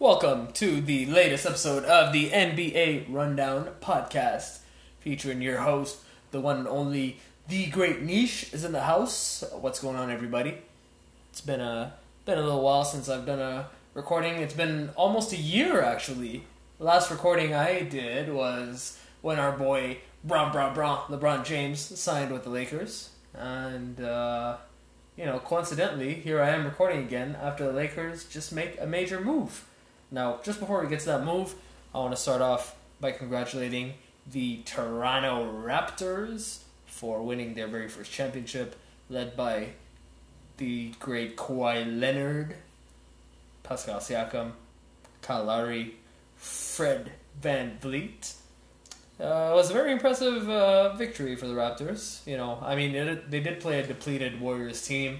Welcome to the latest episode of the NBA Rundown podcast, featuring your host, the one and only, the great niche is in the house. What's going on, everybody? It's been a been a little while since I've done a recording. It's been almost a year, actually. The last recording I did was when our boy Bron Bron Bron LeBron James signed with the Lakers, and uh, you know, coincidentally, here I am recording again after the Lakers just make a major move. Now, just before we get to that move, I want to start off by congratulating the Toronto Raptors for winning their very first championship, led by the great Kawhi Leonard, Pascal Siakam, Kyle Lowry, Fred VanVleet. Uh, it was a very impressive uh, victory for the Raptors. You know, I mean, it, they did play a depleted Warriors team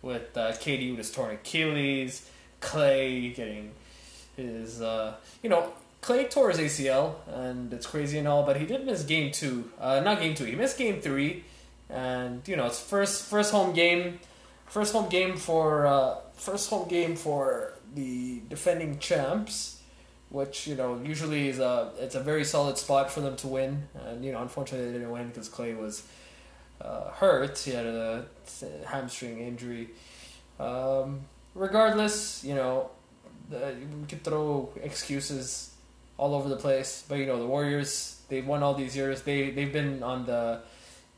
with uh, KD with his torn Achilles, Klay getting his, uh, you know, Klay tore his ACL, and it's crazy and all, but he did miss game two. Uh, not game two, he missed game three, and you know, it's first first home game, first home game for uh, first home game for the defending champs, which you know usually is a it's a very solid spot for them to win, and you know, unfortunately they didn't win because Klay was uh, hurt. He had a hamstring injury. Um, regardless, you know, the, we could throw excuses all over the place, but you know the Warriors. They've won all these years. They they've been on the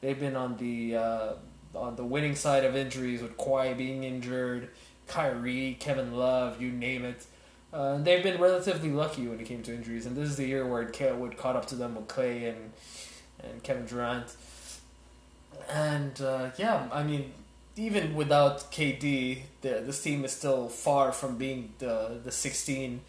they've been on the uh, on the winning side of injuries with Kawhi being injured, Kyrie, Kevin Love, you name it. Uh, they've been relatively lucky when it came to injuries, and this is the year where it would caught up to them with Klay and and Kevin Durant. And uh, yeah, I mean, even without KD, the, this team is still far from being the the 16,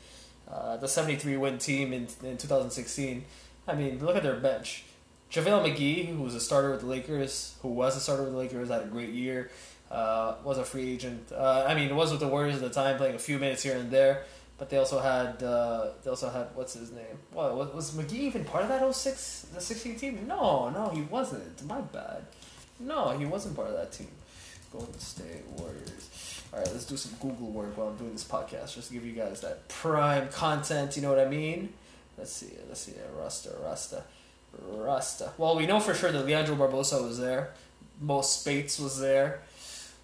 uh, the 73 win team in in 2016. I mean, look at their bench. JaVale McGee, who was a starter with the Lakers, who was a starter with the Lakers, had a great year. Uh, was a free agent. Uh, I mean, it was with the Warriors at the time, playing a few minutes here and there. But they also had uh, they also had what's his name? What was, McGee even part of that 06, the 16 team? No, no, he wasn't. My bad. No, he wasn't part of that team. Golden State Warriors. All right, let's do some Google work while I'm doing this podcast, just to give you guys that prime content. You know what I mean? Let's see. Let's see. Rasta, Rasta, Rasta. Well, we know for sure that Leandro Barbosa was there. Mo Speights was there.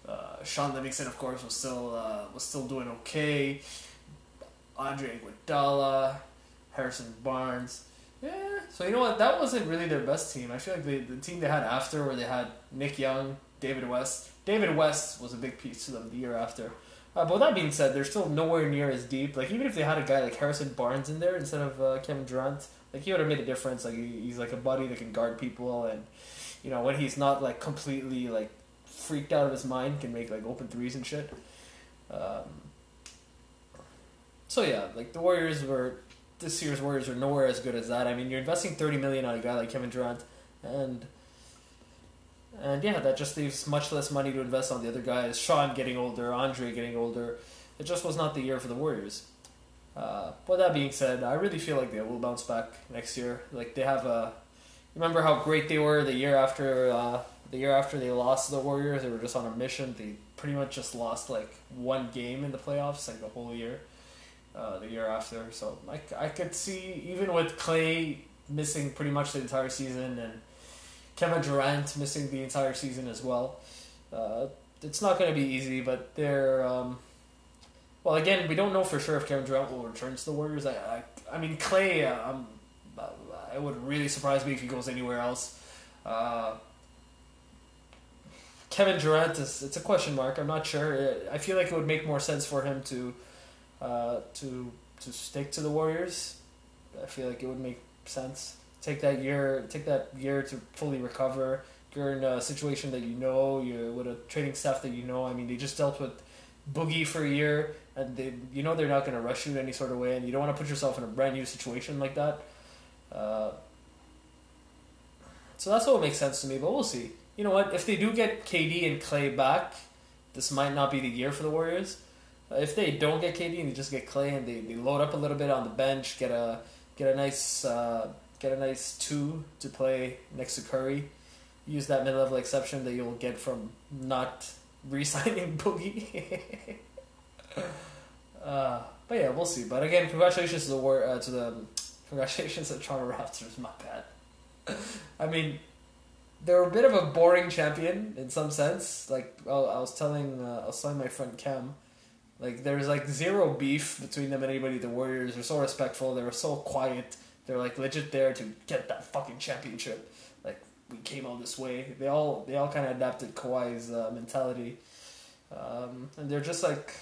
Uh, Shaun Livingston, of course, was still uh, was still doing okay. Andre Iguodala, Harrison Barnes. Yeah, so you know what? That wasn't really their best team. I feel like the the team they had after, where they had Nick Young, David West. David West was a big piece to them the year after. Uh, but with that being said, they're still nowhere near as deep. Like even if they had a guy like Harrison Barnes in there instead of uh, Kevin Durant, like he would have made a difference. Like he, he's like a buddy that can guard people, and you know when he's not like completely like freaked out of his mind, can make like open threes and shit. Um, so yeah, like the Warriors were this year's Warriors are nowhere as good as that. I mean, you're investing thirty million on a guy like Kevin Durant, and and yeah, that just leaves much less money to invest on the other guys. Shaun getting older, Andre getting older. It just was not the year for the Warriors. Uh, but that being said, I really feel like they will bounce back next year. Like they have a. Remember how great they were the year after uh, the year after they lost to the Warriors? They were just on a mission. They pretty much just lost like one game in the playoffs, like the whole year. Uh, the year after, so I, I could see even with Klay missing pretty much the entire season and Kevin Durant missing the entire season as well. Uh, it's not going to be easy, but they're. Um, well, again, we don't know for sure if Kevin Durant will return to the Warriors. I, I, I mean, Klay, um, it would really surprise me if he goes anywhere else. Uh, Kevin Durant is it's a question mark. I'm not sure. I feel like it would make more sense for him to uh, to to stick to the Warriors. I feel like it would make sense. Take that year, take that year to fully recover. You're in a situation that you know. You're with a training staff that you know. I mean, they just dealt with Boogie for a year, and they you know they're not going to rush you in any sort of way, and you don't want to put yourself in a brand new situation like that. Uh, so that's what makes sense to me, but we'll see. You know what? If they do get KD and Klay back, this might not be the year for the Warriors if they don't get KD and they just get Klay and they, they load up a little bit on the bench, get a get a nice uh, get a nice two to play next to Curry, use that mid level exception that you'll get from not re-signing Boogie. uh, but yeah, we'll see. But again, congratulations to the war uh, to the congratulations to Toronto Raptors. My bad. I mean, they were a bit of a boring champion in some sense. Like I was telling, uh, I was telling my friend Cam, like there's like zero beef between them and anybody. The Warriors are so respectful. They were so quiet. They're like legit there to get that fucking championship. Like we came all this way. They all they all kind of adapted Kawhi's uh, mentality, um, and they're just like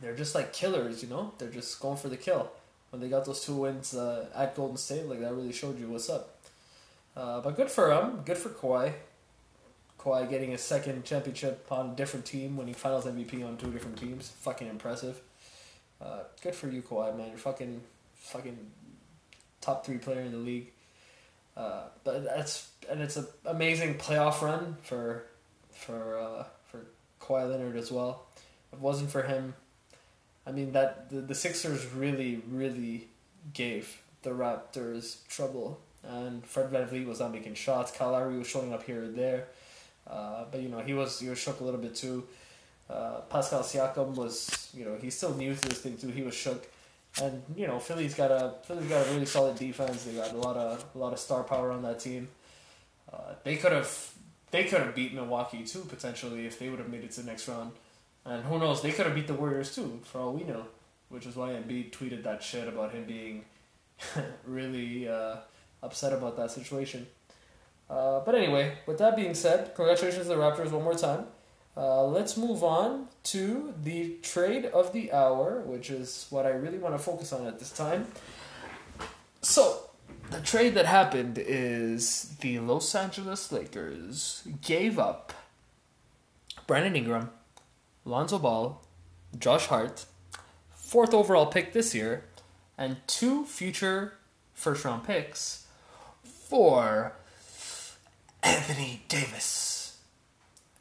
they're just like killers. You know, they're just going for the kill. When they got those two wins uh, at Golden State, like that really showed you what's up. Uh, but good for him. Good for Kawhi. Kawhi getting a second championship on a different team, winning Finals MVP on two different teams. Fucking impressive. Uh, good for you, Kawhi, man. You're fucking, fucking top three player in the league. Uh, but that's and it's an amazing playoff run for for uh, for Kawhi Leonard as well. If it wasn't for him, I mean that the, the Sixers really really gave the Raptors trouble, and Fred VanVleet was not making shots. Kyle Lowry was showing up here and there, uh, but you know he was he was shook a little bit too. Uh, Pascal Siakam was you know he's still new to this thing too. He was shook. And you know, Philly's got a Philly's got a really solid defense. They got a lot of a lot of star power on that team. Uh, they could have they could have beat Milwaukee too potentially if they would have made it to the next round. And who knows, they could have beat the Warriors too for all we know. Which is why Embiid tweeted that shit about him being really uh, upset about that situation. Uh, but anyway, with that being said, congratulations to the Raptors one more time. Uh, let's move on to the trade of the hour, which is what I really want to focus on at this time. So, the trade that happened is the Los Angeles Lakers gave up Brandon Ingram, Lonzo Ball, Josh Hart, fourth overall pick this year, and two future first round picks for Anthony Davis.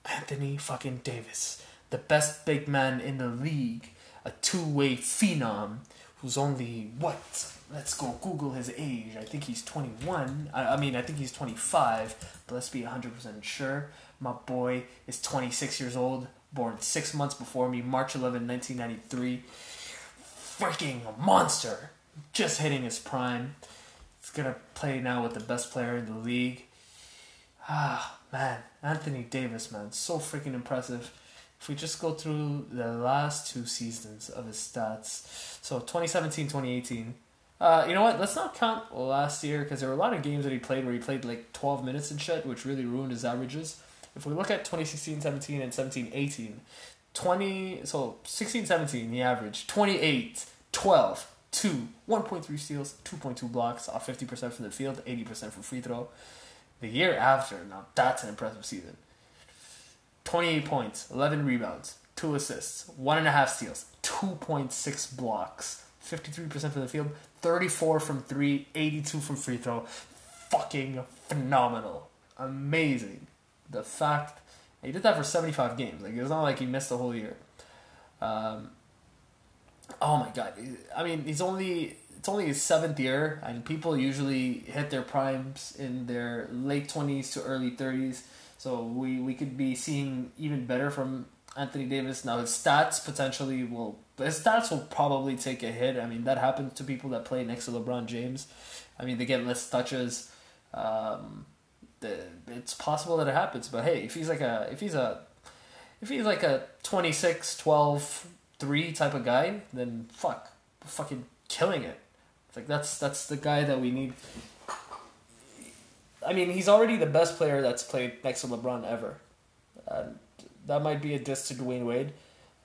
Anthony fucking Davis, the best big man in the league, a two-way phenom who's only what? Let's go Google his age. I think he's 21. I, I mean, I think he's 25, but let's be 100% sure. My boy is 26 years old, born six months before me, March 11, 1993. Freaking monster! Just hitting his prime. He's gonna play now with the best player in the league. Ah, man, Anthony Davis, man, so freaking impressive. If we just go through the last two seasons of his stats, so 2017, 2018. Uh, you know what? Let's not count last year because there were a lot of games that he played where he played like 12 minutes and shit, which really ruined his averages. If we look at 2016, 17, and 17, 18, 20, so 16, 17, he averaged 28, 12, 2, 1.3 steals, 2.2 blocks, off 50% from the field, 80% from free throw. The year after, now that's an impressive season. 28 points, 11 rebounds, 2 assists, 1.5 steals, 2.6 blocks, 53% from the field, 34 from 3, 82 from free throw. Fucking phenomenal. Amazing. The fact he did that for 75 games. Like, it's not like he missed the whole year. Um, oh my god. I mean, he's only it's only his seventh year, and people usually hit their primes in their late twenties to early thirties. So we we could be seeing even better from Anthony Davis. Now his stats potentially will his stats will probably take a hit. I mean that happens to people that play next to LeBron James. I mean they get less touches. Um, the, it's possible that it happens, but hey, if he's like a if he's a if he's like a 26, 12, 3 type of guy, then fuck, fucking killing it. Like that's that's the guy that we need. I mean, he's already the best player that's played next to LeBron ever. That might be a diss to Dwyane Wade,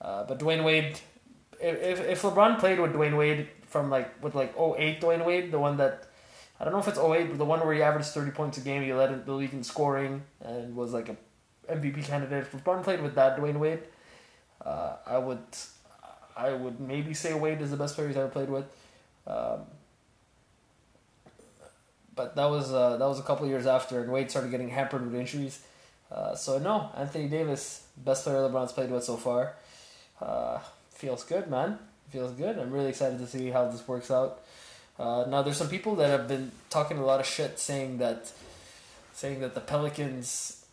uh, but Dwyane Wade, if if LeBron played with Dwyane Wade from like with like 08 Dwyane Wade, the one that I don't know if it's 08, but the one where he averaged 30 points a game, he led the league in scoring and was like a MVP candidate. If LeBron played with that Dwyane Wade, uh, I would I would maybe say Wade is the best player he's ever played with. Um, but that was uh, that was a couple years after, and Wade started getting hampered with injuries. Uh, so no, Anthony Davis, best player LeBron's played with so far. Uh, feels good, man. Feels good. I'm really excited to see how this works out. Uh, now, there's some people that have been talking a lot of shit, saying that, saying that the Pelicans,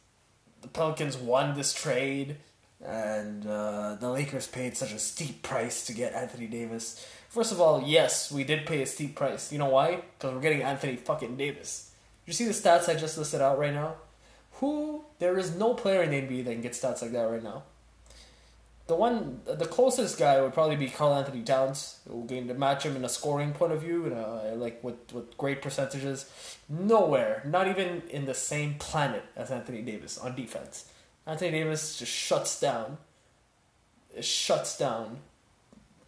the Pelicans won this trade, and uh, the Lakers paid such a steep price to get Anthony Davis. First of all, yes, we did pay a steep price. You know why? Because we're getting Anthony fucking Davis. You see the stats I just listed out right now? Who? There is no player in the NBA that can get stats like that right now. The one, the closest guy would probably be Karl-Anthony Towns. We're going to match him in a scoring point of view, and like with with great percentages. Nowhere, not even in the same planet as Anthony Davis on defense. Anthony Davis just shuts down. It shuts down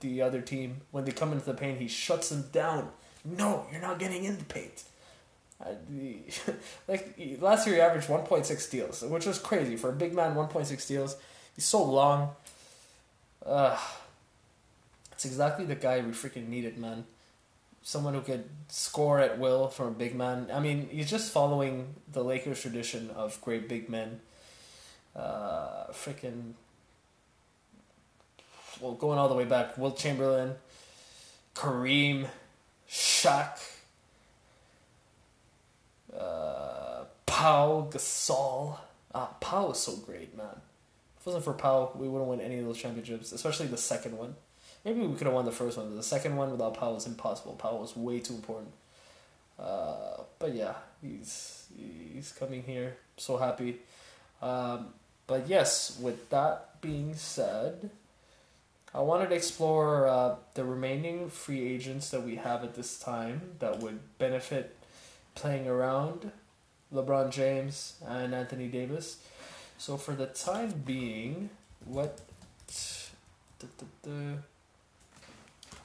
the other team when they come into the paint. He shuts them down. No, you're not getting in the paint. Like last year, he averaged 1.6 steals, which was crazy for a big man. 1.6 steals. He's so long. Uh, it's exactly the guy we freaking needed, man. Someone who could score at will from a big man. I mean, he's just following the Lakers tradition of great big men. Uh, freaking. Well, going all the way back, Wilt Chamberlain, Kareem, Shaq, uh, Pau Gasol. Ah, Pau was so great, man. If it wasn't for Pau, we wouldn't win any of those championships, especially the second one. Maybe we could have won the first one, but the second one without Pau was impossible. Pau was way too important. Uh, but yeah, he's he's coming here. So happy. Um, but yes, with that being said, I wanted to explore uh, the remaining free agents that we have at this time that would benefit playing around LeBron James and Anthony Davis. So for the time being, what?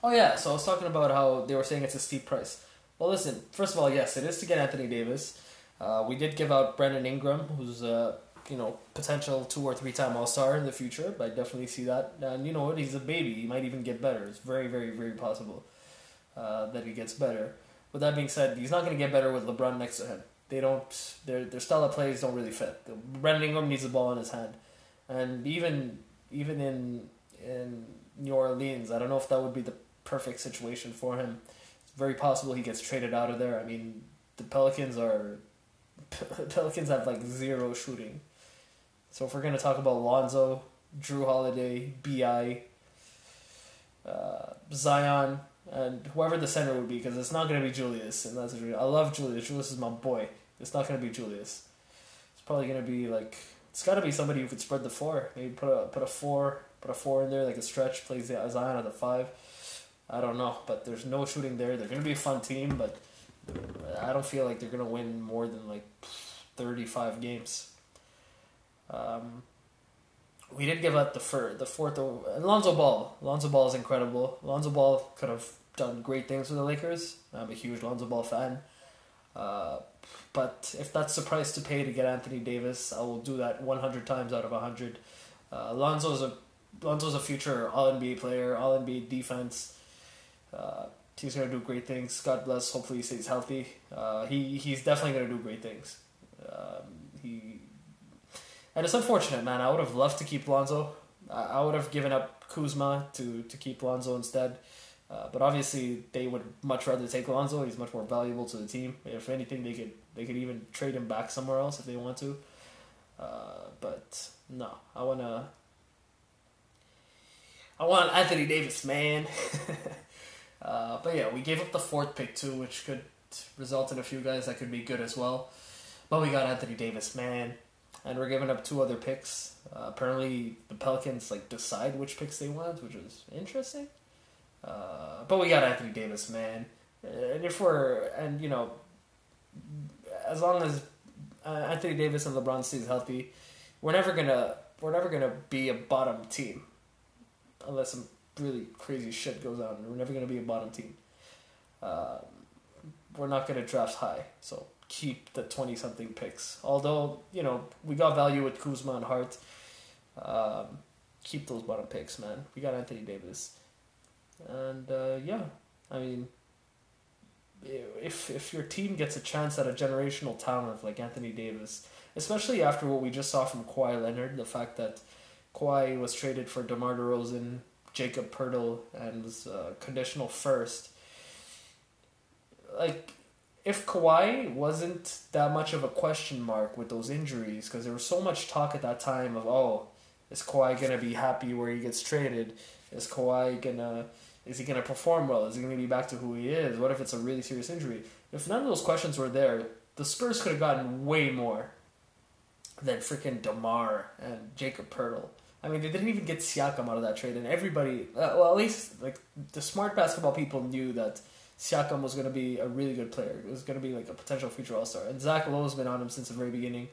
Oh yeah, so I was talking about how they were saying it's a steep price. Well, listen. First of all, yes, it is to get Anthony Davis. Uh, we did give out Brandon Ingram, who's a you know potential two or three time All Star in the future. But I definitely see that. And you know what? He's a baby. He might even get better. It's very, very, very possible uh, that he gets better. With that being said, he's not going to get better with LeBron next to him they don't their their style of plays don't really fit. Brandon Ingram needs the ball in his hand, and even even in in New Orleans, I don't know if that would be the perfect situation for him. It's very possible he gets traded out of there. I mean, the Pelicans are Pelicans have like zero shooting. So if we're gonna talk about Lonzo, Jrue Holiday, Bi, uh, Zion, and whoever the center would be, because it's not going to be Julius. And that's I love Julius. Julius is my boy. It's not going to be Julius. It's probably going to be like it's got to be somebody who could spread the floor. Maybe put a put a four put a four in there like a stretch plays the Zion at the five. I don't know, but there's no shooting there. They're going to be a fun team, but I don't feel like they're going to win more than like thirty five games. Um, we did give up the fir- the fourth. Lonzo Ball. Lonzo Ball is incredible. Lonzo Ball could have done great things for the Lakers. I'm a huge Lonzo Ball fan. Uh, but if that's the price to pay to get Anthony Davis, I will do that 100 times out of 100. Uh, Lonzo's a Lonzo's a future All NBA player, All NBA defense. Uh, he's gonna do great things. God bless. Hopefully, he stays healthy. Uh, he he's definitely gonna do great things. Um, he and it's unfortunate, man. I would have loved to keep Lonzo. I would have given up Kuzma to, to keep Lonzo instead. Uh, but obviously, they would much rather take Lonzo. He's much more valuable to the team. If anything, they could they could even trade him back somewhere else if they want to. Uh, but no, I wanna. I want Anthony Davis, man. uh, but yeah, we gave up the fourth pick too, which could result in a few guys that could be good as well. But we got Anthony Davis, man and we're giving up two other picks. Uh, apparently, the Pelicans like decide which picks they want, which is interesting. Uh, but we got Anthony Davis, man, and if we're and you know, as long as uh, Anthony Davis and LeBron stays healthy, we're never gonna we're never gonna be a bottom team, unless some really crazy shit goes on. We're never gonna be a bottom team. Uh, we're not gonna draft high, so keep the 20 something picks. Although, you know, we got value with Kuzma and Hart. Um, keep those bottom picks, man. We got Anthony Davis. And uh, yeah, I mean, if if your team gets a chance at a generational talent like Anthony Davis, especially after what we just saw from Kawhi Leonard, the fact that Kawhi was traded for DeMar DeRozan, Jacob Poeltl, and was uh, conditional first. Like if Kawhi wasn't that much of a question mark with those injuries, because there was so much talk at that time of, oh, Is Kawhi gonna be happy where he gets traded? Is Kawhi gonna is he gonna perform well? Is he gonna be back to who he is? What if it's a really serious injury? If none of those questions were there, the Spurs could have gotten way more than freaking Demar and Jacob Poeltl. I mean, they didn't even get Siakam out of that trade, and everybody, uh, well, at least like the smart basketball people knew that Siakam was going to be a really good player. It was going to be like a potential future All Star, and Zach Lowe's been on him since the very beginning.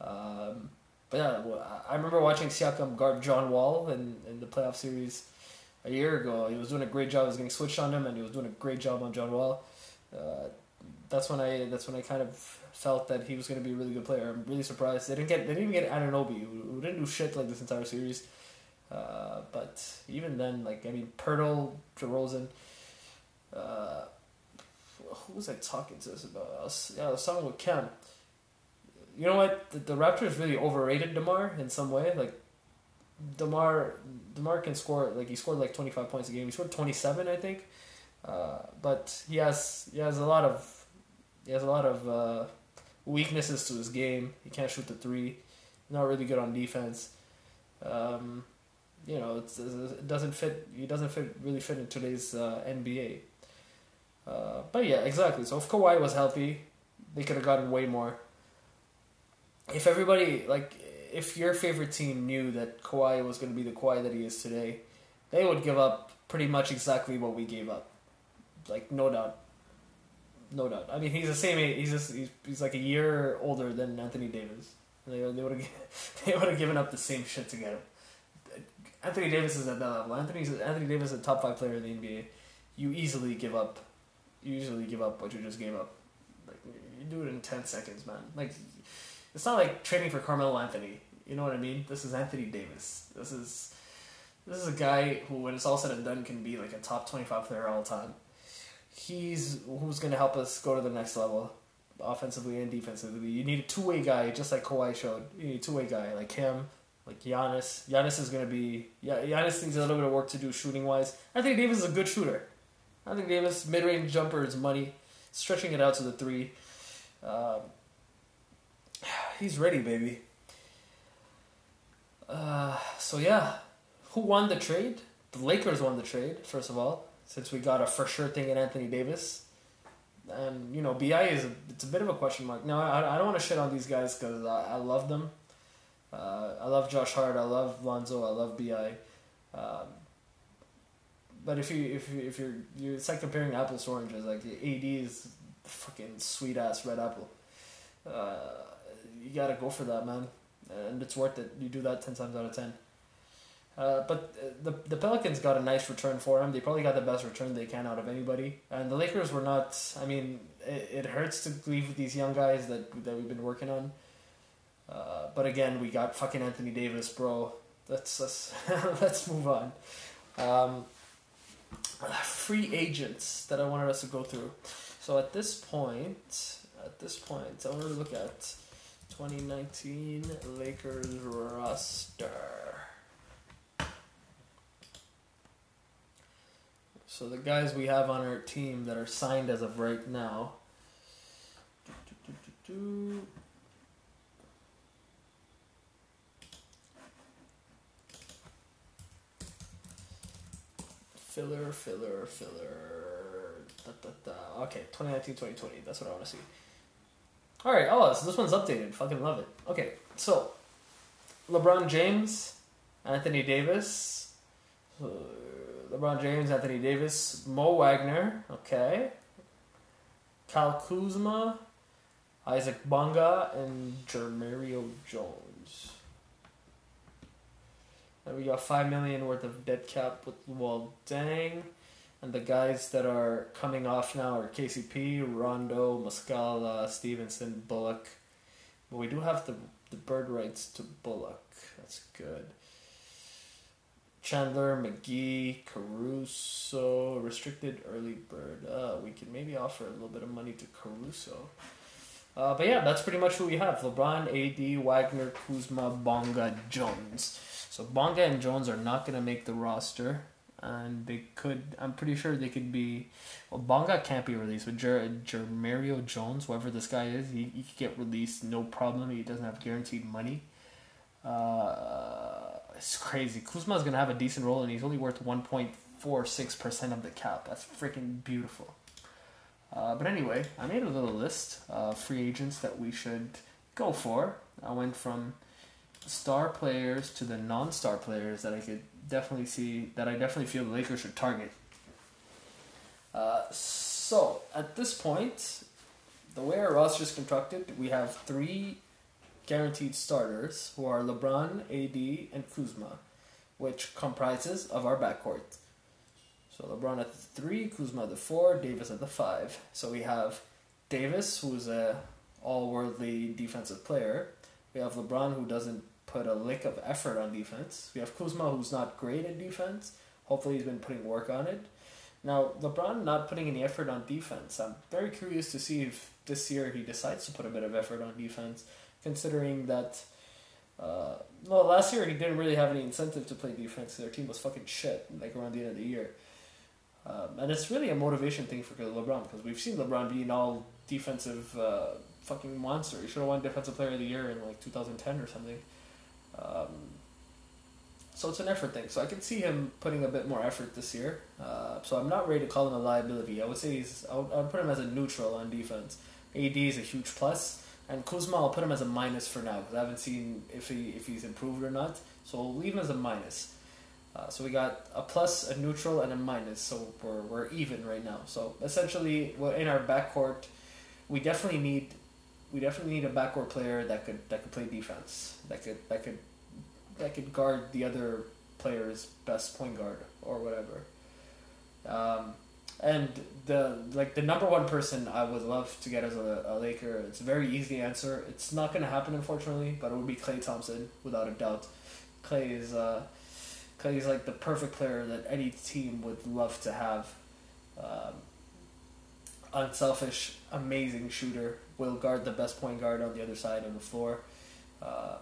Um, but yeah, I remember watching Siakam guard John Wall in, in the playoff series a year ago. He was doing a great job. He was getting switched on him, and he was doing a great job on John Wall. Uh, that's when I that's when I kind of felt that he was going to be a really good player. I'm really surprised they didn't get they didn't even get Anunoby, who, who didn't do shit like this entire series. Uh, but even then, like I mean, Poeltl, DeRozan. Uh, who was I talking to this about? I was, yeah, I was talking with Cam. You know what? The, the Raptors really overrated Demar in some way. Like Demar, Demar can score like he scored like twenty five points a game. He scored twenty seven, I think. Uh, but he has he has a lot of he has a lot of uh, weaknesses to his game. He can't shoot the three. Not really good on defense. Um, you know, it doesn't fit. He doesn't fit really fit in today's uh, NBA. Uh, but yeah, exactly. So if Kawhi was healthy, they could have gotten way more. If everybody like, if your favorite team knew that Kawhi was going to be the Kawhi that he is today, they would give up pretty much exactly what we gave up. Like no doubt, no doubt. I mean, he's the same age. He's just, he's, he's like a year older than Anthony Davis. They, they would have they would have given up the same shit to get him. Anthony Davis is at that level. Anthony Anthony Davis is a top five player in the NBA. You easily give up. Usually give up what you just gave up. Like you do it in ten seconds, man. Like it's not like trading for Carmelo Anthony. You know what I mean? This is Anthony Davis. This is this is a guy who, when it's all said and done, can be like a top twenty five player all time. He's who's going to help us go to the next level, offensively and defensively. You need a two way guy, just like Kawhi showed. You need a two way guy like him like Giannis. Giannis is going to be. Yeah, Giannis needs a little bit of work to do shooting wise. I think Davis is a good shooter. Think Davis mid range jumper is money. Stretching it out to the three. Um, he's ready, baby. Uh, so yeah, who won the trade? The Lakers won the trade first of all, since we got a for sure thing in Anthony Davis. And you know, Bi is a, it's a bit of a question mark. Now I, I don't want to shit on these guys because I, I love them. Uh, I love Josh Hart. I love Lonzo. I love Bi. Um, but if you if you if you're you it's like comparing apples to oranges. Like the AD is fucking sweet ass red apple. Uh, you gotta go for that, man, and it's worth it. You do that ten times out of ten. Uh, but uh, the the Pelicans got a nice return for him. They probably got the best return they can out of anybody. And the Lakers were not. I mean, it, it hurts to leave these young guys that that we've been working on. Uh, but again, we got fucking Anthony Davis, bro. Let's let's let's move on. Um, free agents that I wanted us to go through. So at this point, at this point, I want to look at 2019 Lakers roster. So the guys we have on our team that are signed as of right now. Do, do, do, filler, filler, filler. Da, da, da. Okay, 2019, 2020. That's what I want to see. All right. Oh, so this one's updated. Fucking love it. Okay, so LeBron James, Anthony Davis, uh, LeBron James, Anthony Davis, Mo Wagner. Okay. Kyle Kuzma, Isaac Bonga, and Jemerrio Jones. We got five million worth of dead cap with Luol Deng. And the guys that are coming off now are KCP, Rondo, Muscala, Stephenson, Bullock. But we do have the the bird rights to Bullock. That's good. Chandler, McGee, Caruso, restricted early bird. Uh, we can maybe offer a little bit of money to Caruso. Uh, but yeah, that's pretty much who we have: LeBron, AD, Wagner, Kuzma, Bonga, Jones. So Bonga and Jones are not going to make the roster, and they could. I'm pretty sure they could be. Well, Bonga can't be released, but Jer- Jones, whoever this guy is, he, he could get released no problem. He doesn't have guaranteed money. Uh, it's crazy. Kuzma's gonna have a decent role, and he's only worth one point four six percent of the cap. That's freaking beautiful. Uh, but anyway, I made a little list of free agents that we should go for. I went from star players to the non-star players that I could definitely see that I definitely feel the Lakers should target. Uh, so at this point, the way our roster is constructed, we have three guaranteed starters who are LeBron, AD, and Kuzma, which comprises of our backcourt. So LeBron at the three, Kuzma at the four, Davis at the five. So we have Davis, who's a all-worldly defensive player. We have LeBron, who doesn't put a lick of effort on defense. We have Kuzma, who's not great at defense. Hopefully, he's been putting work on it. Now, LeBron not putting any effort on defense. I'm very curious to see if this year he decides to put a bit of effort on defense, considering that. Uh, well, last year he didn't really have any incentive to play defense. Their team was fucking shit, like around the end of the year. Um, and it's really a motivation thing for LeBron because we've seen LeBron being all defensive uh, fucking monster. He should have won Defensive Player of the Year in like 2010 or something. Um, so it's an effort thing. So I can see him putting a bit more effort this year. Uh, so I'm not ready to call him a liability. I would say he's. I would, I put him as a neutral on defense. AD is a huge plus, and Kuzma I'll put him as a minus for now because I haven't seen if he if he's improved or not. So we'll leave him as a minus. Uh, so we got a plus, a neutral, and a minus. So we're we're even right now. So essentially, we're in our backcourt. We definitely need we definitely need a backcourt player that could that could play defense. That could that could that could guard the other player's best point guard or whatever. Um, and the like the number one person I would love to get as a, a Laker. It's a very easy answer. It's not going to happen unfortunately, but it would be Klay Thompson without a doubt. Klay is uh, Klay he's like the perfect player that any team would love to have. Um, unselfish, amazing shooter. Will guard the best point guard on the other side of the floor. Uh,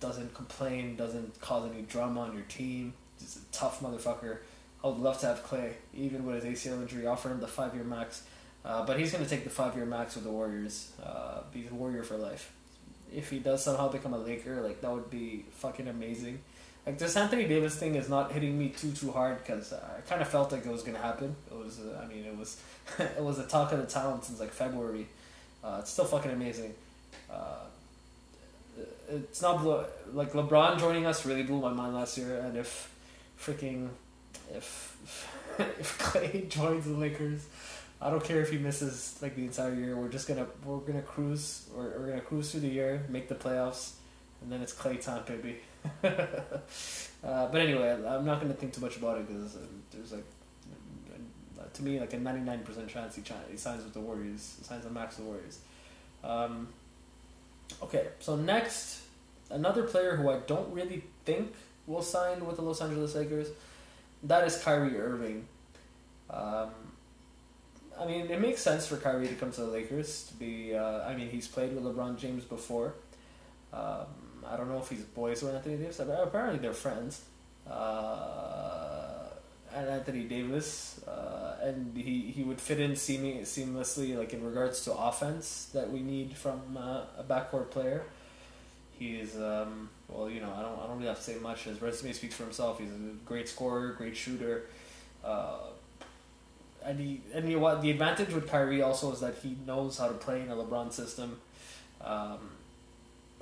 doesn't complain, doesn't cause any drama on your team. Just a tough motherfucker. I would love to have Klay, even with his ACL injury, offer him the five year max. Uh, but he's going to take the five year max with the Warriors. Uh, be a Warrior for life. If he does somehow become a Laker, like that would be fucking amazing. Like this Anthony Davis thing is not hitting me too too hard because I kind of felt like it was gonna happen. It was, uh, I mean, it was, it was a talk of the town since like February. Uh, it's still fucking amazing. Uh, it's not like LeBron joining us really blew my mind last year, and if freaking if if Klay joins the Lakers, I don't care if he misses like the entire year. We're just gonna we're gonna cruise. We're, we're gonna cruise through the year, make the playoffs, and then it's Klay time, baby. uh, but anyway, I'm not gonna think too much about it because uh, there's like to me like a 99% chance he, he signs with the Warriors, he signs a max the Warriors. Um, Okay, so next, another player who I don't really think will sign with the Los Angeles Lakers, that is Kyrie Irving. Um, I mean, it makes sense for Kyrie to come to the Lakers to be. Uh, I mean, he's played with LeBron James before. Um, I don't know if he's boys with Anthony Davis. Apparently, they're friends. Uh, and Anthony Davis, uh, and he, he would fit in seaming, seamlessly, like in regards to offense that we need from uh, a backcourt player. He's um, well, you know, I don't I don't really have to say much. His resume speaks for himself. He's a great scorer, great shooter. Uh, and he and you know what the advantage with Kyrie also is that he knows how to play in a LeBron system. Um,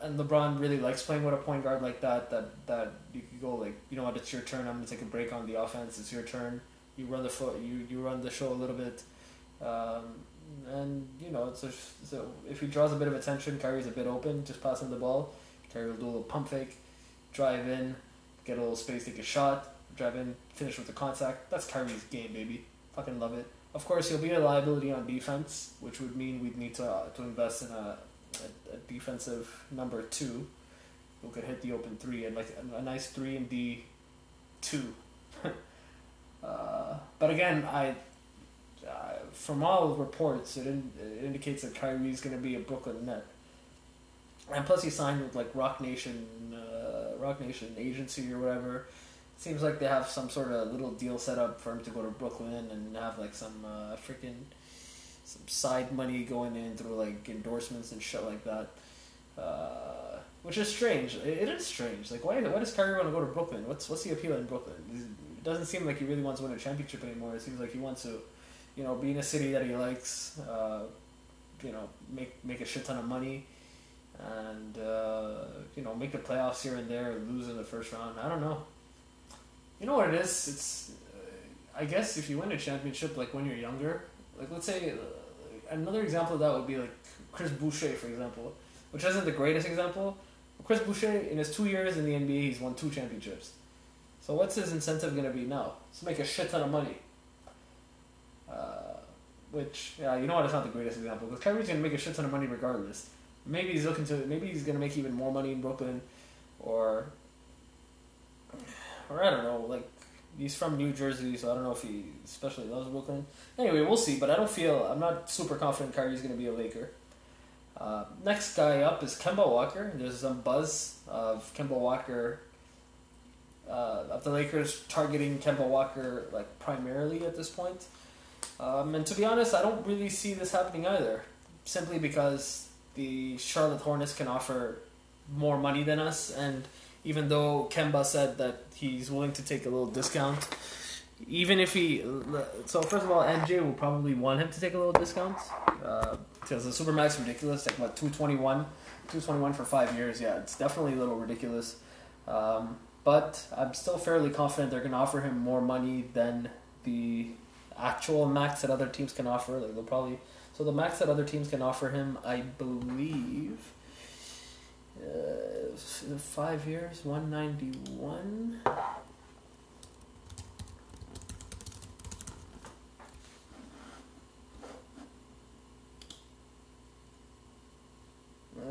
and LeBron really likes playing with a point guard like that. That that you could go like, you know what, it's your turn. I'm gonna take a break on the offense. It's your turn. You run the foot. You you run the show a little bit, um, and you know so so if he draws a bit of attention, Kyrie's a bit open. Just pass him the ball. Kyrie will do a little pump fake, drive in, get a little space, take a shot, drive in, finish with the contact. That's Kyrie's game, baby. Fucking love it. Of course, he'll be a liability on defense, which would mean we'd need to uh, to invest in a a, a defensive number two who could hit the open three and like a, a nice three and D two. uh, but again, I uh, from all reports, it, in, it indicates that Kyrie's going to be a Brooklyn Net. And plus, he signed with like Roc Nation, uh, Roc Nation agency or whatever. Seems like they have some sort of little deal set up for him to go to Brooklyn and have like some uh, freaking some side money going in through like endorsements and shit like that. Uh, which is strange. It, it is strange. Like, why, why does Kyrie want to go to Brooklyn? What's what's the appeal in Brooklyn? It doesn't seem like he really wants to win a championship anymore. It seems like he wants to, you know, be in a city that he likes. Uh, you know, make make a shit ton of money, and uh, you know, make the playoffs here and there, lose in the first round. I don't know. You know what it is? It's, uh, I guess, if you win a championship, like when you're younger, like let's say, uh, another example of that would be like Chris Boucher, for example, which isn't the greatest example. Chris Boucher, in his two years in the NBA, he's won two championships. So what's his incentive going to be now? To make a shit ton of money. Uh, which, yeah, you know what? It's not the greatest example because Kyrie's going to make a shit ton of money regardless. Maybe he's looking to. Maybe he's going to make even more money in Brooklyn, or, or I don't know. Like he's from New Jersey, so I don't know if he especially loves Brooklyn. Anyway, we'll see. But I don't feel. I'm not super confident Kyrie's going to be a Laker. Uh, next guy up is Kemba Walker. There's some buzz of Kemba Walker, uh, of the Lakers targeting Kemba Walker like primarily at this point. Um, and to be honest, I don't really see this happening either. Simply because the Charlotte Hornets can offer more money than us, and even though Kemba said that he's willing to take a little discount, even if he, so first of all, MJ will probably want him to take a little discount. Uh, because the supermax ridiculous, like what two twenty one, two twenty one for five years. Yeah, it's definitely a little ridiculous. Um, but I'm still fairly confident they're going to offer him more money than the actual max that other teams can offer. Like they'll probably so the max that other teams can offer him, I believe, uh, five years, one ninety one. Uh,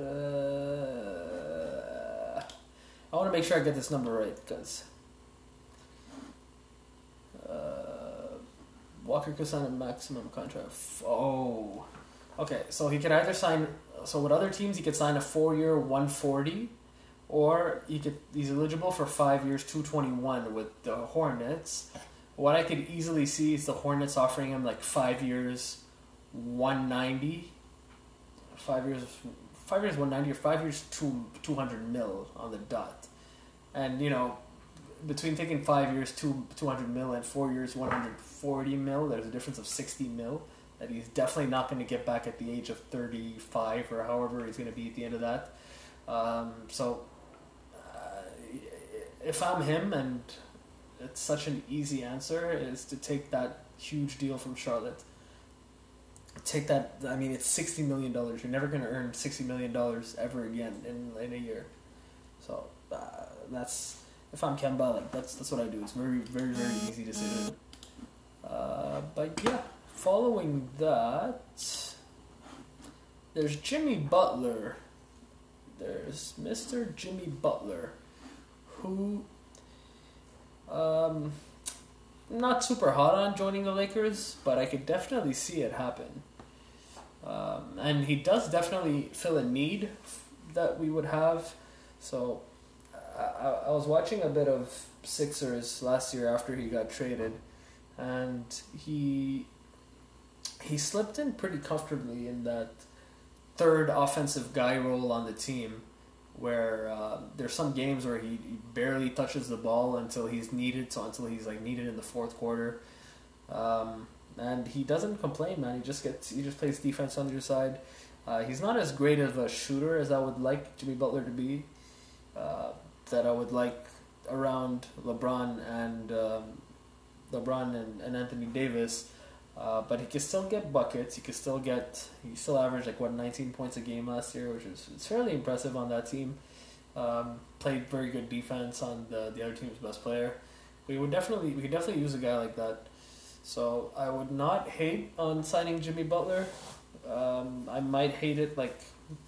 I want to make sure I get this number right because uh, Walker could a maximum contract. Oh, okay. So he could either sign. So with other teams, he could sign a four-year, one forty, or he could. He's eligible for five years, two twenty-one with the Hornets. What I could easily see is the Hornets offering him like five years, one ninety. Five years, five years 190 or five years two 200 mil on the dot and you know between taking five years two 200 mil and four years 140 mil there's a difference of 60 mil that he's definitely not going to get back at the age of 35 or however he's going to be at the end of that um, so uh, if i'm him and it's such an easy answer is to take that huge deal from charlotte take that. I mean, it's sixty million dollars. You're never going to earn sixty million dollars ever again in in a year. So uh, that's if I'm Kemba, like that's that's what I do. It's very very very easy decision. Uh, but yeah, following that, there's Jimmy Butler. There's Mr. Jimmy Butler, who um not super hot on joining the Lakers, but I could definitely see it happen. Um, and he does definitely fill a need that we would have. So I, I was watching a bit of Sixers last year after he got traded, and he he slipped in pretty comfortably in that third offensive guy role on the team where uh, there's some games where he, he, barely touches the ball until he's needed, so until he's like needed in the fourth quarter, um, and he doesn't complain, man. He just gets he just plays defense on your side. Uh, he's not as great of a shooter as I would like Jimmy Butler to be. Uh, that I would like around LeBron and um, LeBron and, and Anthony Davis. Uh, but he can still get buckets. He can still get. He still averaged like what 19 points a game last year, which is it's fairly impressive on that team. Um, played very good defense on the the other team's best player. We would definitely we could definitely use a guy like that. So I would not hate on signing Jimmy Butler. Um, I might hate it like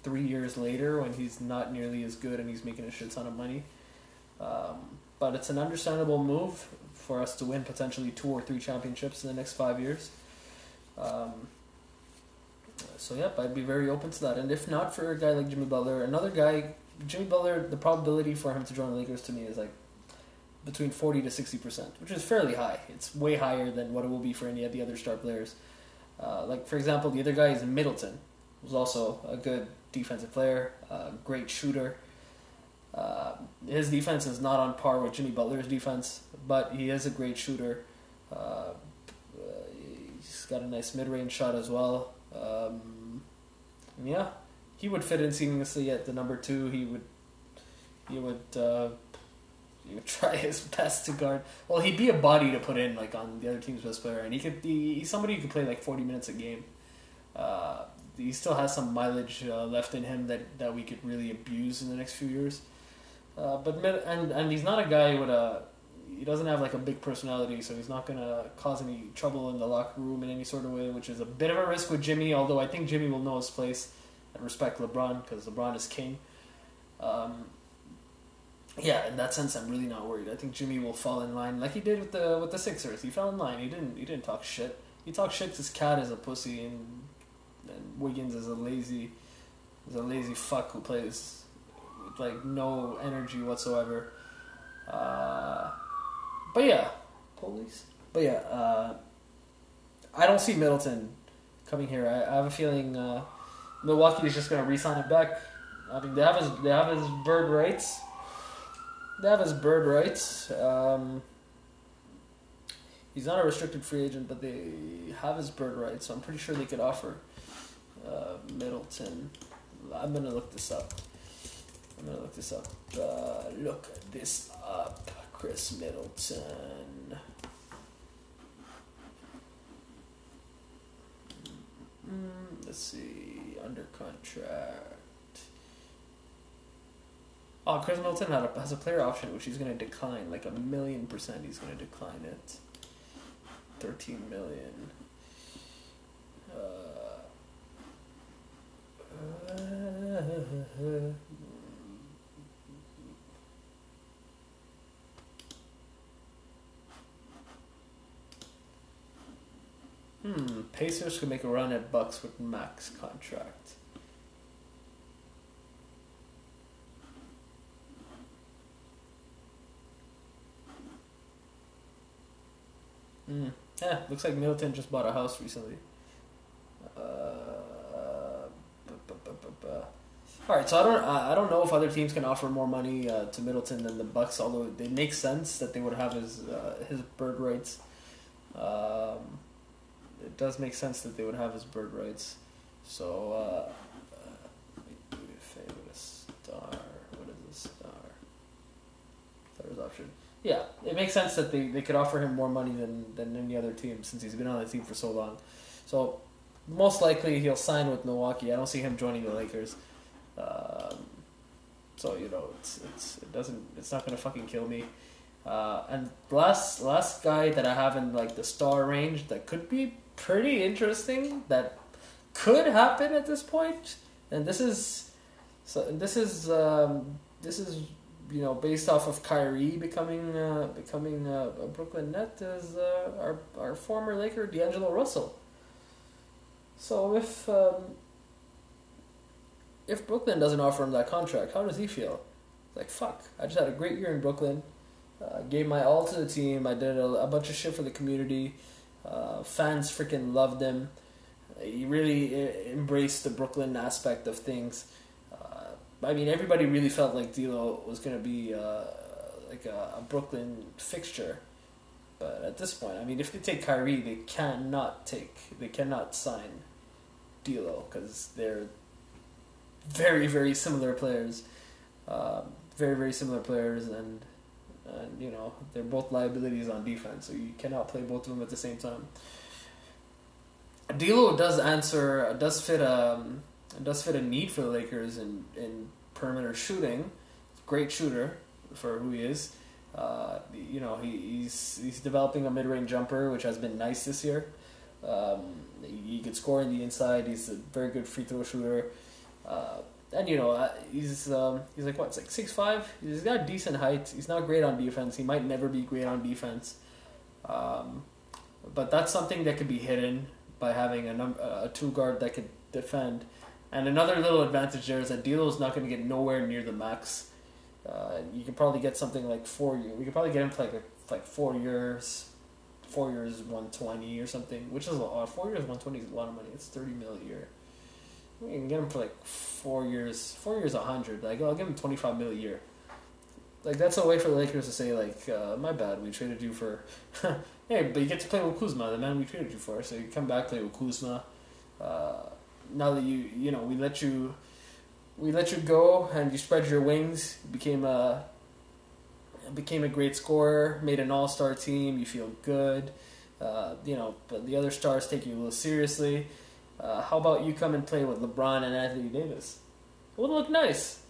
three years later when he's not nearly as good and he's making a shit ton of money. Um, but it's an understandable move for us to win potentially two or three championships in the next five years. Um, so yep, I'd be very open to that. And if not for a guy like Jimmy Butler, another guy, Jimmy Butler, the probability for him to join the Lakers to me is like between forty to sixty percent, which is fairly high. It's way higher than what it will be for any of the other star players. Uh, like for example, the other guy is Middleton, who's also a good defensive player, great shooter. Uh, his defense is not on par with Jimmy Butler's defense, but he is a great shooter. Uh, he's got a nice mid-range shot as well. Um, yeah, he would fit in seamlessly at the number two. He would, he would, uh, he would try his best to guard. Well, he'd be a body to put in like on the other team's best player, and he could. He, he's somebody who could play like forty minutes a game. Uh, he still has some mileage uh, left in him that, that we could really abuse in the next few years. Uh, but and and he's not a guy with a he doesn't have like a big personality, so he's not gonna cause any trouble in the locker room in any sort of way, which is a bit of a risk with Jimmy. Although I think Jimmy will know his place and respect LeBron because LeBron is king. Um, yeah, in that sense, I'm really not worried. I think Jimmy will fall in line like he did with the with the Sixers. He fell in line. He didn't he didn't talk shit. He talked shit His cat is a pussy and, and Wiggins is a lazy is a lazy fuck who plays like no energy whatsoever. Uh, but yeah, police. But yeah, uh, I don't see Middleton coming here. I, I have a feeling uh, Milwaukee is just going to re-sign him back. I mean, they have his they have his bird rights. They have his bird rights. Um, he's not a restricted free agent, but they have his bird rights, so I'm pretty sure they could offer uh, Middleton. I'm gonna look this up. I'm gonna look this up. Uh, look this up. Khris Middleton. Mm, let's see. Under contract. Oh, Khris Middleton had a, has a player option, which he's going to decline. Like a million percent, he's going to decline it. 13 million. Uh, uh, Hmm. Pacers could make a run at Bucks with max contract. Hmm. Yeah, looks like Middleton just bought a house recently. Uh, all right, so I don't I don't know if other teams can offer more money uh, to Middleton than the Bucks, although it makes sense that they would have his uh, his bird rights. Um, it does make sense that they would have his bird rights. So, uh, uh, favorite star. What is a star? Stars option. Yeah, it makes sense that they, they could offer him more money than, than any other team since he's been on the team for so long. So, most likely he'll sign with Milwaukee. I don't see him joining the Lakers. Um, so you know, it's it's it doesn't it's not gonna fucking kill me. Uh, and last last guy that I have in like the star range that could be pretty interesting that could happen at this point. And this is so this is um, this is you know based off of Kyrie becoming uh, becoming uh, a Brooklyn Net as uh, our our former Laker D'Angelo Russell. So if um, if Brooklyn doesn't offer him that contract, how does he feel? Like fuck, I just had a great year in Brooklyn. Uh, gave my all to the team. I did a, a bunch of shit for the community. Uh, fans freaking loved him. He really uh, embraced the Brooklyn aspect of things. Uh, I mean, everybody really felt like D'Lo was going to be uh, like a, a, Brooklyn fixture. But at this point, I mean, if they take Kyrie, they cannot take, they cannot sign D'Lo because they're very, very similar players. Um, very, very similar players, and and you know they're both liabilities on defense, so you cannot play both of them at the same time. D'Lo does answer, does fit a, um, does fit a need for the Lakers in in perimeter shooting. Great shooter for who he is. Uh, you know he, he's he's developing a mid range jumper, which has been nice this year. Um, he, he could score in the inside. He's a very good free throw shooter. Uh, and you know uh, he's um, he's like what, like six five. He's got decent height. He's not great on defense. He might never be great on defense, um, but that's something that could be hidden by having a num- a two guard that could defend. And another little advantage there is that is not going to get nowhere near the max. Uh, you can probably get something like four. We could probably get him for like a, like four years, four years one twenty or something, which is a lot. Four years one twenty is a lot of money. It's thirty mil a year. We can get him for like four years. Four years, a hundred. Like I'll give him twenty five mil a year. like that's a way for the Lakers to say like, uh, my bad, we traded you for. hey, but you get to play with Kuzma, the man we traded you for. So you come back, play with Kuzma. Uh, now that you you know we let you we let you go and you spread your wings, you became a became a great scorer, made an all star team. You feel good. Uh, you know, but the other stars take you a little seriously. Uh, how about you come and play with LeBron and Anthony Davis? It would look nice.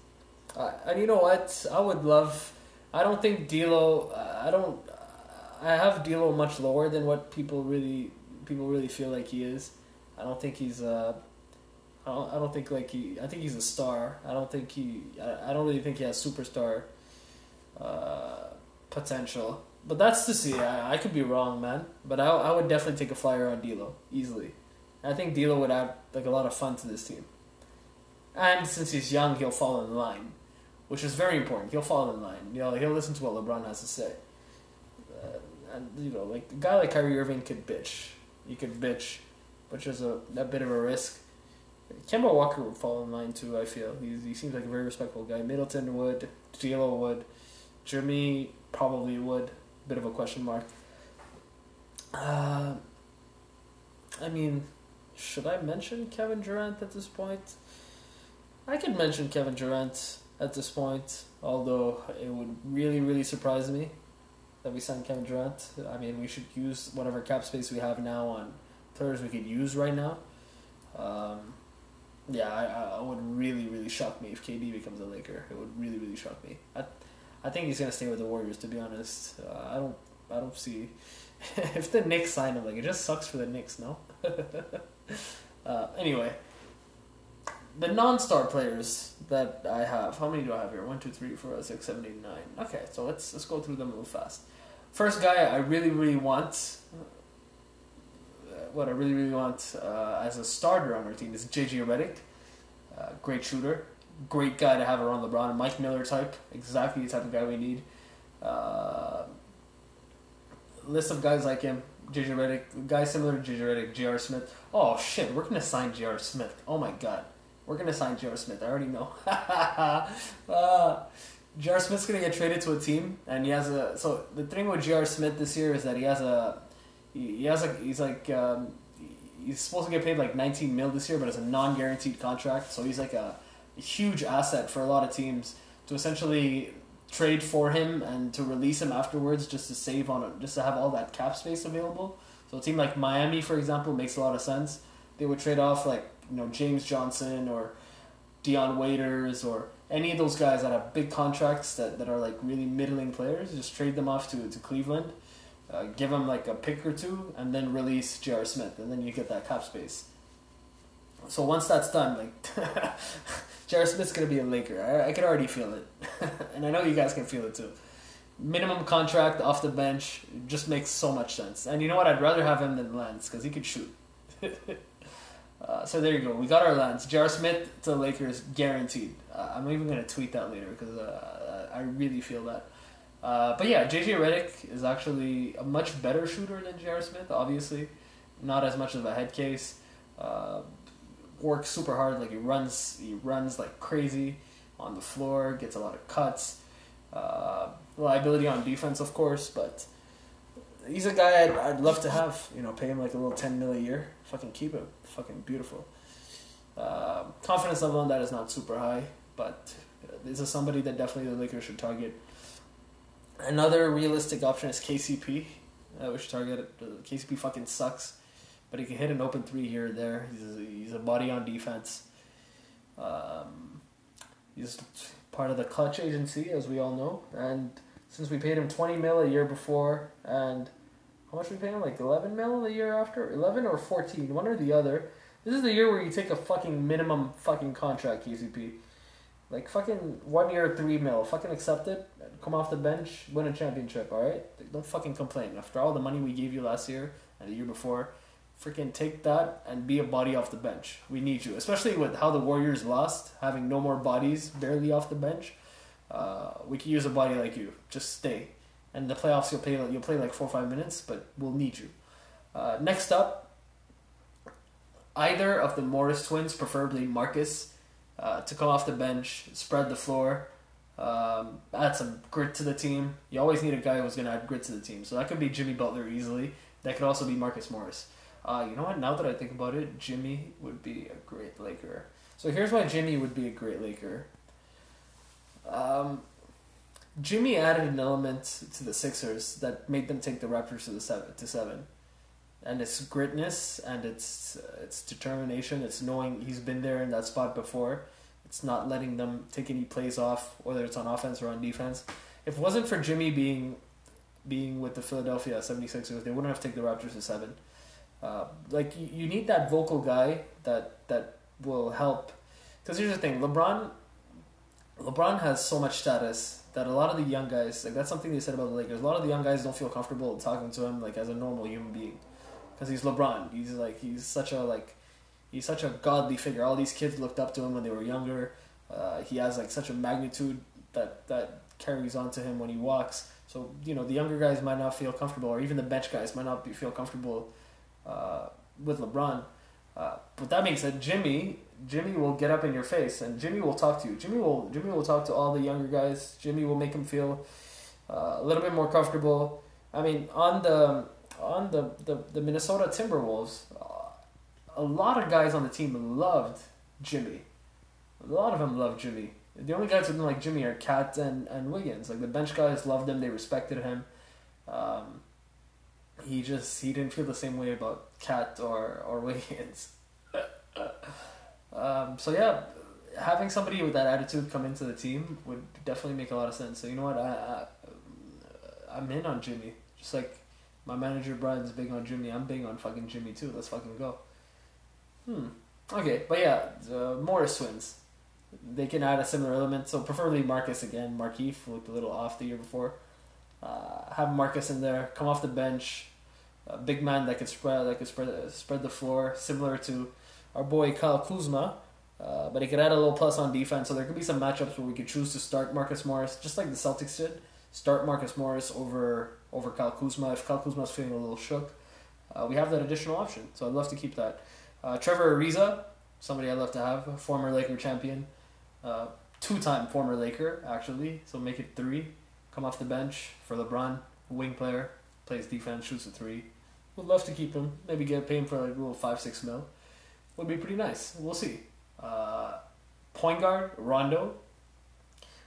Uh, and you know what? I would love. I don't think D'Lo. Uh, I don't. I have D'Lo much lower than what people really people really feel like he is. I don't think he's. Uh, I don't. I don't think like he. I think he's a star. I don't think he. I, I don't really think he has superstar uh, potential. But that's to see. I, I could be wrong, man. But I, I would definitely take a flyer on D'Lo easily. I think D'Lo would add like a lot of fun to this team. And since he's young, he'll fall in line, which is very important. He'll fall in line. You know, he'll listen to what LeBron has to say. Uh, and you know, like a guy like Kyrie Irving could bitch. He could bitch, which is a, a bit of a risk. Kemba Walker would fall in line too. I feel He's, he seems like a very respectful guy. Middleton would, D'Lo would, Jimmy probably would. Bit of a question mark. Uh, I mean, should I mention Kevin Durant at this point? I could mention Kevin Durant at this point, although it would really, really surprise me that we signed Kevin Durant. I mean, we should use whatever cap space we have now on players we could use right now. Um, yeah, I, I would really, really shock me if KD becomes a Laker. It would really, really shock me. I, I think he's gonna stay with the Warriors. To be honest, uh, I don't, I don't see if the Knicks sign him. Like it just sucks for the Knicks, no. uh, anyway, the non-star players that I have. How many do I have here? One, two, three, four, six, seven, eight, nine. Okay, so let's let's go through them real fast. First guy I really really want, uh, what I really really want uh, as a starter on our team is JJ Redick. Uh, great shooter, great guy to have around LeBron. Mike Miller type, exactly the type of guy we need. Uh, list of guys like him: JJ Redick, guys similar to JJ Redick, J.R. Smith. Oh shit, we're gonna sign J.R. Smith. Oh my god. We're gonna sign J.R. Smith. I already know. uh, J.R. Smith's gonna get traded to a team, and he has a. So the thing with J.R. Smith this year is that he has a. He, has a. He's like. Um, he's supposed to get paid like 19 mil this year, but it's a non-guaranteed contract. So he's like a huge asset for a lot of teams to essentially trade for him and to release him afterwards, just to save on it, just to have all that cap space available. So a team like Miami, for example, makes a lot of sense. They would trade off like you know James Johnson or Dion Waiters or any of those guys that have big contracts that, that are like really middling players, just trade them off to, to Cleveland, uh, give them like a pick or two, and then release J.R. Smith, and then you get that cap space. So once that's done, like J.R. Smith's gonna be a Laker. I, I can already feel it, and I know you guys can feel it too. Minimum contract off the bench just makes so much sense. And you know what? I'd rather have him than Lance because he could shoot. Uh, so there you go. We got our Lance. J.R. Smith to the Lakers, guaranteed. Uh, I'm even to tweet that later because uh, I really feel that. Uh, but yeah, JJ Redick is actually a much better shooter than J.R. Smith. Obviously, not as much of a head case. Works super hard. Like he runs, he runs like crazy on the floor. Gets a lot of cuts. Uh, liability on defense, of course, but he's a guy I'd, I'd love to have. You know, pay him like a little ten mil a year. Fucking keep him. Fucking beautiful. Uh, confidence level on that is not super high, but this is somebody that definitely the Lakers should target. Another realistic option is KCP. Uh, we should target. Uh, KCP fucking sucks, but he can hit an open three here or there. He's a, he's a body on defense. Um, he's part of the Klutch agency, as we all know, and since we paid him twenty mil a year before, and how much we pay him? Like eleven mil the year after, eleven or fourteen, one or the other. This is the year where you take a fucking minimum fucking contract, KCP. Like fucking one year, three mil. Fucking accept it. Come off the bench, win a championship. All right. Don't fucking complain. After all the money we gave you last year and the year before, freaking take that and be a body off the bench. We need you, especially with how the Warriors lost, having no more bodies barely off the bench. Uh, we could use a body like you. Just stay. And the playoffs, you'll play you'll play like four or five minutes, but we'll need you. Uh, next up, either of the Morris twins, preferably Marcus, uh, to come off the bench, spread the floor, Um, add some grit to the team. You always need a guy who's going to add grit to the team. So that could be Jimmy Butler easily. That could also be Marcus Morris. Uh, you know what? Now that I think about it, Jimmy would be a great Laker. So here's why Jimmy would be a great Laker. Um, Jimmy added an element to the Sixers that made them take the Raptors to the seven to seven, and it's gritness and it's uh, it's determination. It's knowing he's been there in that spot before. It's not letting them take any plays off, whether it's on offense or on defense. If it wasn't for Jimmy being being with the Philadelphia 76ers, they wouldn't have taken the Raptors to seven. Uh, like you, you need that vocal guy that that will help. Because here's the thing, LeBron. LeBron has so much status that a lot of the young guys, like that's something they said about the Lakers. A lot of the young guys don't feel comfortable talking to him like as a normal human being, because he's LeBron. He's like he's such a like he's such a godly figure. All these kids looked up to him when they were younger. Uh, he has like such a magnitude that that carries on to him when he walks. So you know the younger guys might not feel comfortable, or even the bench guys might not be, feel comfortable uh, with LeBron. Uh, but that being said, Jimmy, Jimmy will get up in your face, and Jimmy will talk to you. Jimmy will, Jimmy will talk to all the younger guys. Jimmy will make them feel uh, a little bit more comfortable. I mean, on the on the the, the Minnesota Timberwolves, uh, a lot of guys on the team loved Jimmy. A lot of them loved Jimmy. The only guys who didn't like Jimmy are Cat and, and Wiggins. Like the bench guys loved him, they respected him. Um, he just he didn't feel the same way about Cat or or Wiggins. um, so yeah, having somebody with that attitude come into the team would definitely make a lot of sense. So you know what, I, I I'm in on Jimmy. Just like my manager Brian's big on Jimmy, I'm big on fucking Jimmy too. Let's fucking go. Hmm. Okay, but yeah, the Morris twins. They can add a similar element, so preferably Marcus again. Markieff looked a little off the year before. Uh, have Marcus in there, come off the bench, a big man that could spread that could spread spread the floor, similar to our boy Kyle Kuzma. Uh, but he could add a little plus on defense, so there could be some matchups where we could choose to start Marcus Morris, just like the Celtics did. Start Marcus Morris over over Kyle Kuzma if Kyle Kuzma's feeling a little shook. Uh, we have that additional option, so I'd love to keep that. Uh, Trevor Ariza, somebody I'd love to have, former Laker champion, uh, two-time former Laker actually, so make it three come off the bench for LeBron, wing player, plays defense, shoots a three. Would love to keep him. Maybe get pay him for like a little five six mil. Would be pretty nice. We'll see. Uh, point guard Rondo.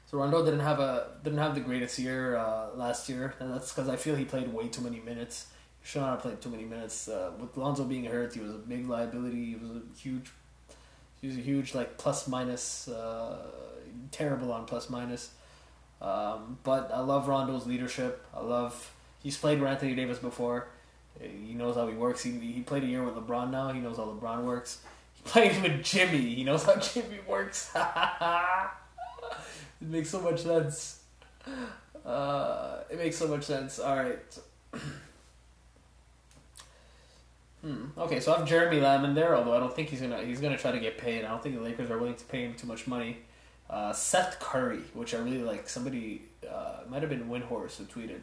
So Rondo didn't have a didn't have the greatest year uh, last year, and that's because I feel he played way too many minutes. He should not have played too many minutes. Uh, with Lonzo being hurt, he was a big liability. He was a huge, he was a huge like plus minus, uh, terrible on plus minus. Um, but I love Rondo's leadership. I love he's played with Anthony Davis before. He knows how he works. He, he played a year with LeBron now. He knows how LeBron works. He played with Jimmy. He knows how Jimmy works. it makes so much sense. Uh, it makes so much sense. All right. hmm. Okay, so I have Jeremy Lamb in there, although I don't think he's gonna he's gonna try to get paid. I don't think the Lakers are willing to pay him too much money. Uh, Seth Curry, which I really like. Somebody uh, might have been Windhorst who tweeted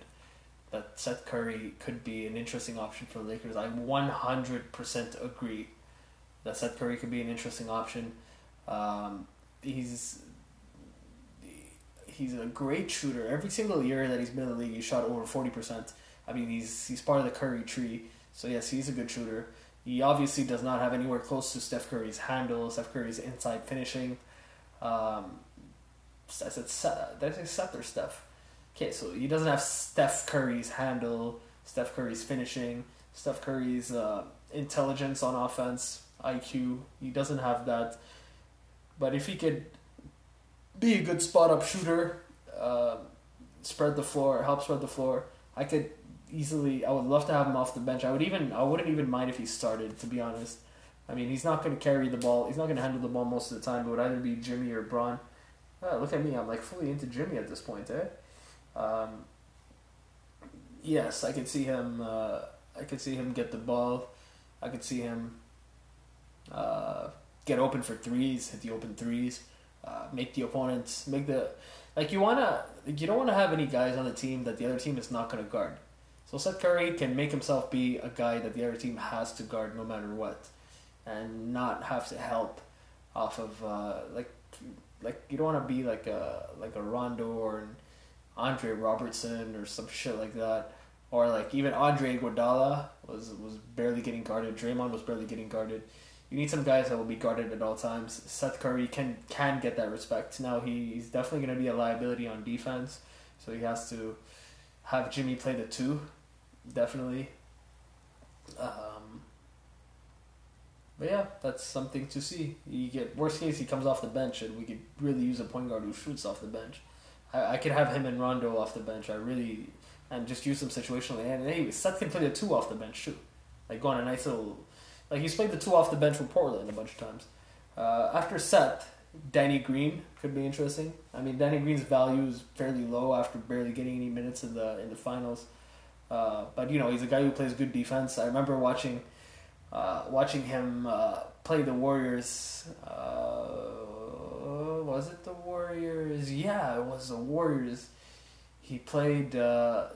that Seth Curry could be an interesting option for the Lakers. I 100% agree that Seth Curry could be an interesting option. Um, he's he's a great shooter. Every single year that he's been in the league, he shot over 40%. I mean, he's he's part of the Curry tree. So yes, he's a good shooter. He obviously does not have anywhere close to Steph Curry's handle, Steph Curry's inside finishing. Um, I said Seth. Did I say Seth or Steph? Okay, so he doesn't have Steph Curry's handle, Steph Curry's finishing, Steph Curry's uh, intelligence on offense, IQ. He doesn't have that. But if he could be a good spot up shooter, uh, spread the floor, help spread the floor, I could easily. I would love to have him off the bench. I would even. I wouldn't even mind if he started. To be honest, I mean he's not going to carry the ball. He's not going to handle the ball most of the time. It would either be Jimmy or Bron. Oh, look at me! I'm like fully into Jimmy at this point, eh? Um, yes, I could see him. Uh, I could see him get the ball. I could see him uh, get open for threes, hit the open threes, uh, make the opponents make the like you wanna. You don't want to have any guys on the team that the other team is not to guard. So Seth Curry can make himself be a guy that the other team has to guard no matter what, and not have to help off of uh, like like you don't want to be like a like a Rondo or an Andre Roberson or some shit like that, or like even Andre Iguodala was was barely getting guarded. Draymond was barely getting guarded. You need some guys that will be guarded at all times. Seth Curry can can get that respect. Now he, he's definitely going to be a liability on defense, so he has to have Jimmy play the two, definitely. Um, but yeah, that's something to see. You get worst case, he comes off the bench, and we could really use a point guard who shoots off the bench. I, I could have him and Rondo off the bench. I really and just use them situationally. And hey, Seth can play the two off the bench too, like go on a nice little, like he's played the two off the bench for Portland a bunch of times. Uh, after Seth, Danny Green could be interesting. I mean, Danny Green's value is fairly low after barely getting any minutes in the in the finals. Uh, but you know, he's a guy who plays good defense. I remember watching uh, watching him uh, play the Warriors. Uh, was it the Warriors? Yeah, it was the Warriors. He played, uh,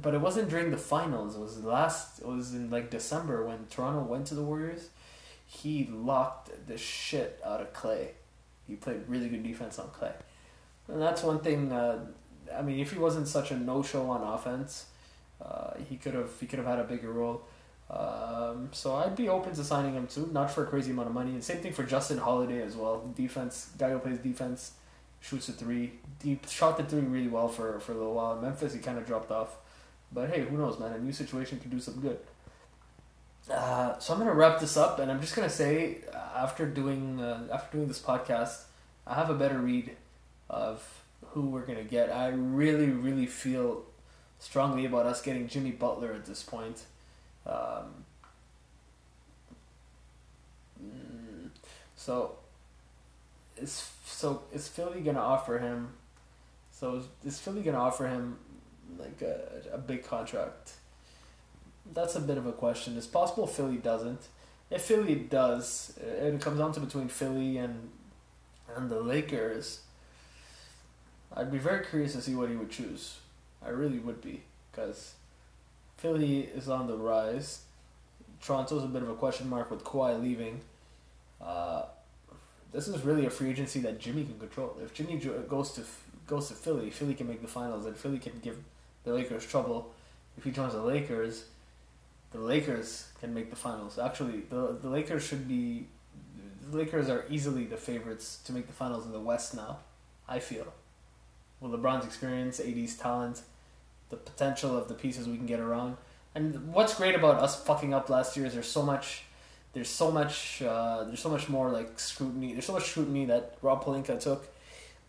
but it wasn't during the finals. It was last. It was in like December when Toronto went to the Warriors. He locked the shit out of Klay. He played really good defense on Klay, and that's one thing. Uh, I mean, if he wasn't such a no show on offense, he could have he could have had a bigger role. Um, so I'd be open to signing him too, not for a crazy amount of money. And same thing for Justin Holiday as well. Defense guy who plays defense, shoots a three. He shot the three really well for for a little while. In Memphis, he kind of dropped off, but hey, who knows, man? A new situation could do some good. Uh, so I'm gonna wrap this up, and I'm just gonna say uh, after doing uh, after doing this podcast, I have a better read of who we're gonna get. I really, really feel strongly about us getting Jimmy Butler at this point. Um, mm, so is so is Philly gonna offer him? So is, is Philly gonna offer him like a, a big contract? That's a bit of a question. It's possible Philly doesn't. If Philly does, it comes down to between Philly and and the Lakers. I'd be very curious to see what he would choose. I really would be because Philly is on the rise. Toronto's a bit of a question mark with Kawhi leaving. Uh, this is really a free agency that Jimmy can control. If Jimmy goes to goes to Philly, Philly can make the finals, and Philly can give the Lakers trouble. If he joins the Lakers, the Lakers can make the finals. Actually, the the Lakers should be. The Lakers are easily the favorites to make the finals in the West now. I feel, with LeBron's experience, AD's talent, the potential of the pieces we can get around. And what's great about us fucking up last year is there's so much, there's so much, uh, there's so much more like scrutiny. There's so much scrutiny that Rob Pelinka took.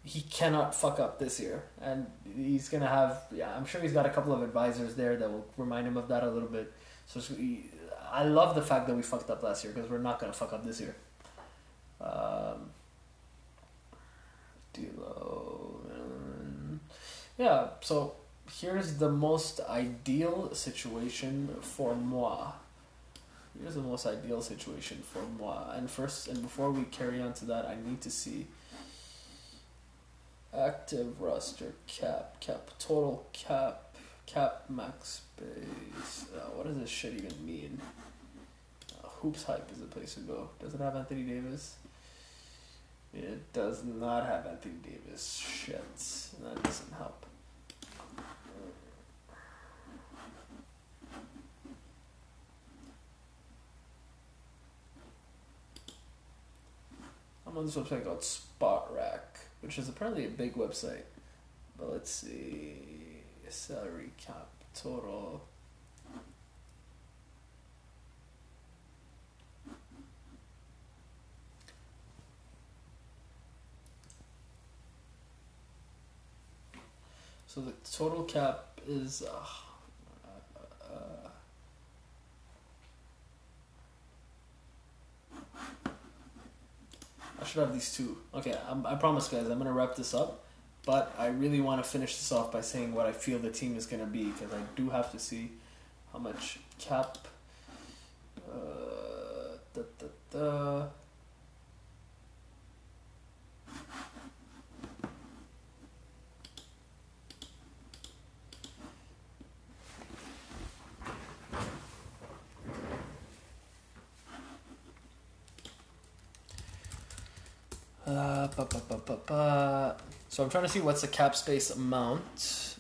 He cannot fuck up this year, and he's gonna have. Yeah, I'm sure he's got a couple of advisors there that will remind him of that a little bit. So I love the fact that we fucked up last year because we're not gonna fuck up this year. Um, D'Lo, yeah. So here's the most ideal situation for moi. Here's the most ideal situation for moi. And first, and before we carry on to that, I need to see active roster cap, cap total cap, cap max space. Uh, what does this shit even mean? Uh, HoopsHype is the place to go. Does it have Anthony Davis? It does not have Anthony Davis. Shit, that doesn't help. I'm on this website called Spotrac, which is apparently a big website. But let's see. Salary cap total. So the total cap is uh, I should have these two. Okay, I'm, I promise, guys, I'm gonna wrap this up. But I really want to finish this off by saying what I feel the team is gonna be because I do have to see how much cap. Uh, da, da, da. So I'm trying to see what's the cap space amount.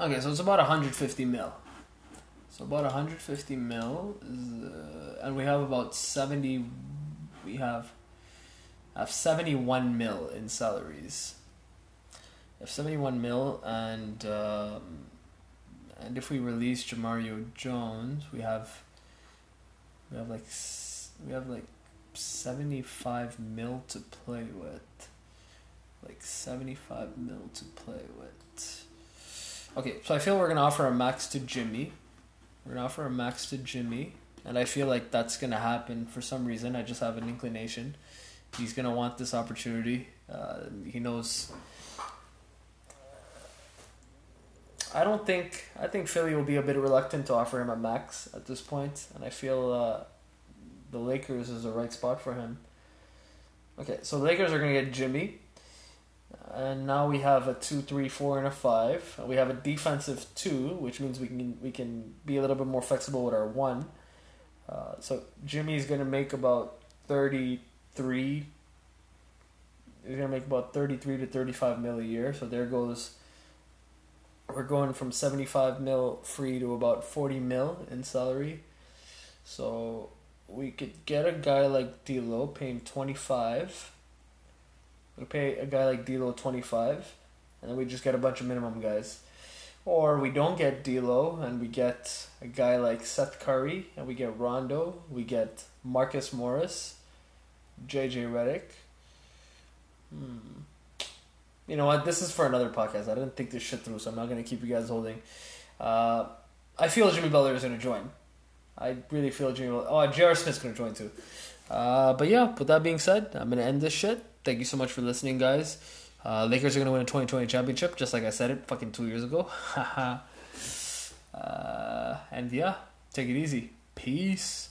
Okay, so it's about 150 mil. So about 150 mil, is, uh, and we have about 70. We have have 71 mil in salaries. Have 71 mil, and um, and if we release Jemerrio Jones, we have we have like we have like 75 mil to play with. Like 75 mil to play with. Okay, so I feel we're gonna offer a max to Jimmy. We're gonna offer a max to Jimmy, and I feel like that's gonna happen for some reason. I just have an inclination. He's gonna want this opportunity. Uh, he knows. I don't think I think Philly will be a bit reluctant to offer him a max at this point, and I feel uh, the Lakers is the right spot for him. Okay, so the Lakers are gonna get Jimmy. And now we have a two, three, four, and a five. We have a defensive two, which means we can we can be a little bit more flexible with our one. Uh, so Jimmy's gonna make about thirty three. He's gonna make about thirty three to thirty five mil a year. So there goes. We're going from seventy five mil free to about forty mil in salary. So we could get a guy like D'Lo paying twenty five. We pay a guy like D'Lo twenty five, and then we just get a bunch of minimum guys. Or we don't get D'Lo, and we get a guy like Seth Curry, and we get Rondo. We get Marcus Morris, JJ Redick. Hmm. You know what? This is for another podcast. I didn't think this shit through, so I'm not gonna keep you guys holding. Uh, I feel Jimmy Butler is gonna join. I really feel Jimmy. Butler. Oh, J.R. Smith's gonna join too. Uh, but yeah, with that being said, I'm gonna end this shit. Thank you so much for listening, guys. Uh, Lakers are gonna win a 2020 championship, just like I said it fucking two years ago. uh, and yeah, take it easy. Peace.